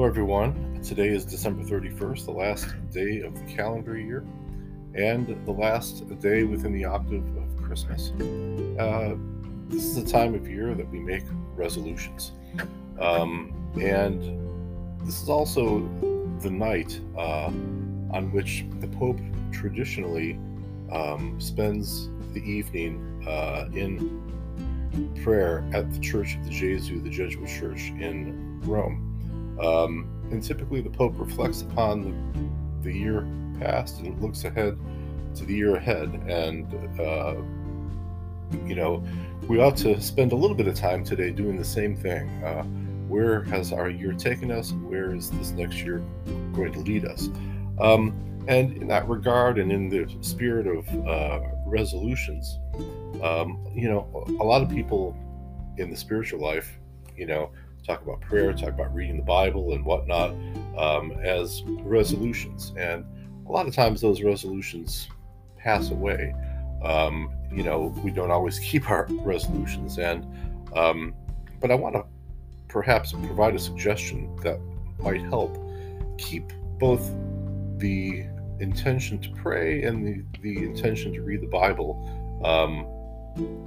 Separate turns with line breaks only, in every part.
Hello, everyone. Today is December 31st, the last day of the calendar year, and the last day within the octave of Christmas. Uh, this is the time of year that we make resolutions. Um, and this is also the night uh, on which the Pope traditionally um, spends the evening uh, in prayer at the Church of the Gesù, the Jesuit church in Rome. Um, and typically, the Pope reflects upon the, the, year past and looks ahead to the year ahead. And, uh, you know, we ought to spend a little bit of time today doing the same thing. Uh, where has our year taken us? Where is this next year going to lead us? Um, and in that regard, and in the spirit of uh, resolutions, um, you know, a lot of people in the spiritual life, you know, talk about prayer, talk about reading the Bible and whatnot um, as resolutions. And a lot of times those resolutions pass away. Um, you know, we don't always keep our resolutions. And, um, but I want to perhaps provide a suggestion that might help keep both the intention to pray and the, the intention to read the Bible. Um,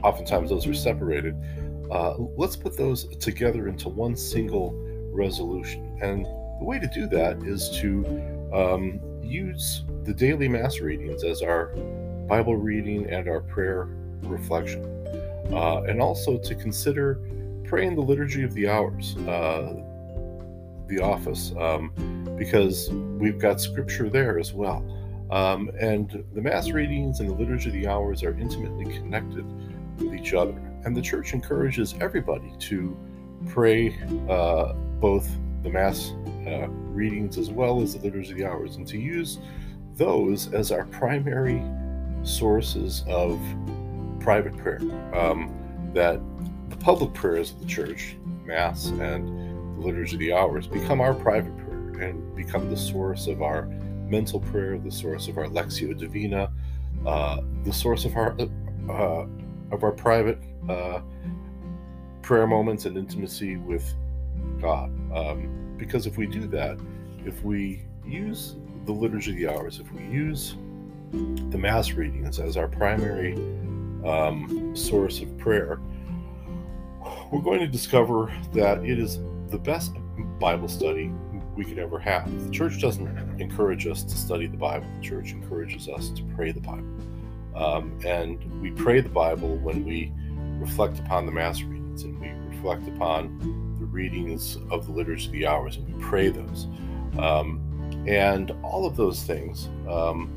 oftentimes those are separated uh, let's put those together into one single resolution. And the way to do that is to um, use the daily Mass readings as our Bible reading and our prayer reflection. Uh, and also to consider praying the Liturgy of the Hours, uh, the office, um, because we've got scripture there as well. Um, and the Mass readings and the Liturgy of the Hours are intimately connected with each other. And the church encourages everybody to pray uh, both the Mass uh, readings as well as the Liturgy of the Hours and to use those as our primary sources of private prayer. Um, that the public prayers of the church, Mass and the Liturgy of the Hours, become our private prayer and become the source of our mental prayer, the source of our Lectio Divina, uh, the source of our uh, of our private uh, prayer moments and intimacy with God. Um, because if we do that, if we use the Liturgy of the Hours, if we use the Mass readings as our primary um, source of prayer, we're going to discover that it is the best Bible study we could ever have. The church doesn't encourage us to study the Bible, the church encourages us to pray the Bible. Um, and we pray the Bible when we reflect upon the Mass readings and we reflect upon the readings of the Liturgy of the Hours and we pray those. Um, and all of those things um,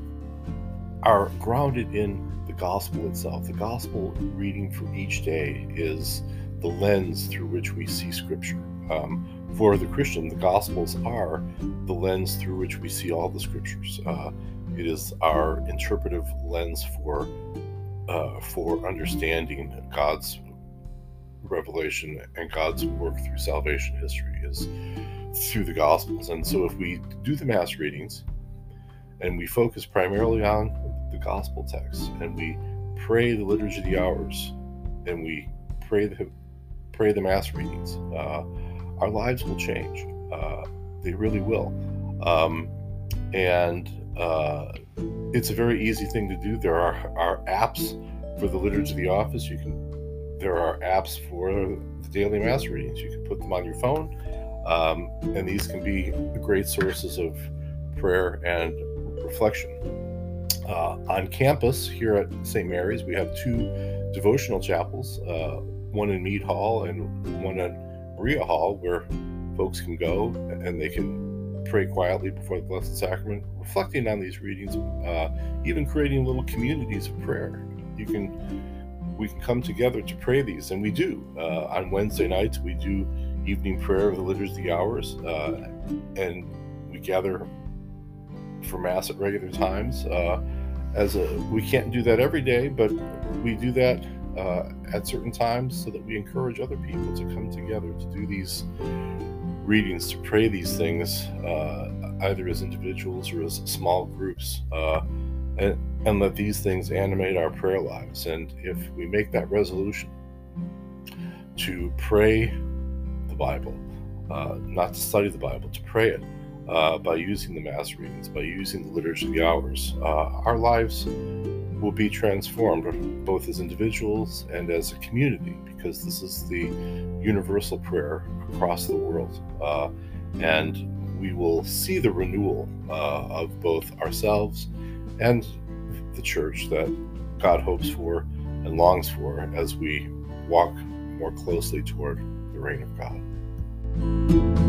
are grounded in the gospel itself. The gospel reading for each day is the lens through which we see Scripture. Um, for the Christian, the Gospels are the lens through which we see all the Scriptures. Uh, it is our interpretive lens for uh, for understanding God's revelation and God's work through salvation history is through the Gospels. And so, if we do the Mass readings and we focus primarily on the Gospel texts and we pray the Liturgy of the Hours and we pray the pray the Mass readings, uh, our lives will change. Uh, they really will. Um, and uh, it's a very easy thing to do. There are, are apps for the liturgy of the office. You can there are apps for the daily mass readings. You can put them on your phone, um, and these can be great sources of prayer and reflection. Uh, on campus here at St. Mary's, we have two devotional chapels, uh, one in Mead Hall and one at Maria Hall, where folks can go and they can pray quietly before the Blessed Sacrament, reflecting on these readings, uh, even creating little communities of prayer. You can we can come together to pray these, and we do. Uh, on Wednesday nights, we do evening prayer of the Liturgy Hours, uh, and we gather for Mass at regular times. Uh, as a, we can't do that every day, but we do that uh, at certain times so that we encourage other people to come together to do these readings to pray these things, uh, either as individuals or as small groups, uh, and, and let these things animate our prayer lives. And if we make that resolution to pray the Bible, uh, not to study the Bible, to pray it, uh, by using the Mass readings, by using the Liturgy of the Hours, uh, our lives will be transformed both as individuals and as a community because this is the universal prayer across the world. Uh, and we will see the renewal uh, of both ourselves and the church that God hopes for and longs for as we walk more closely toward the reign of God.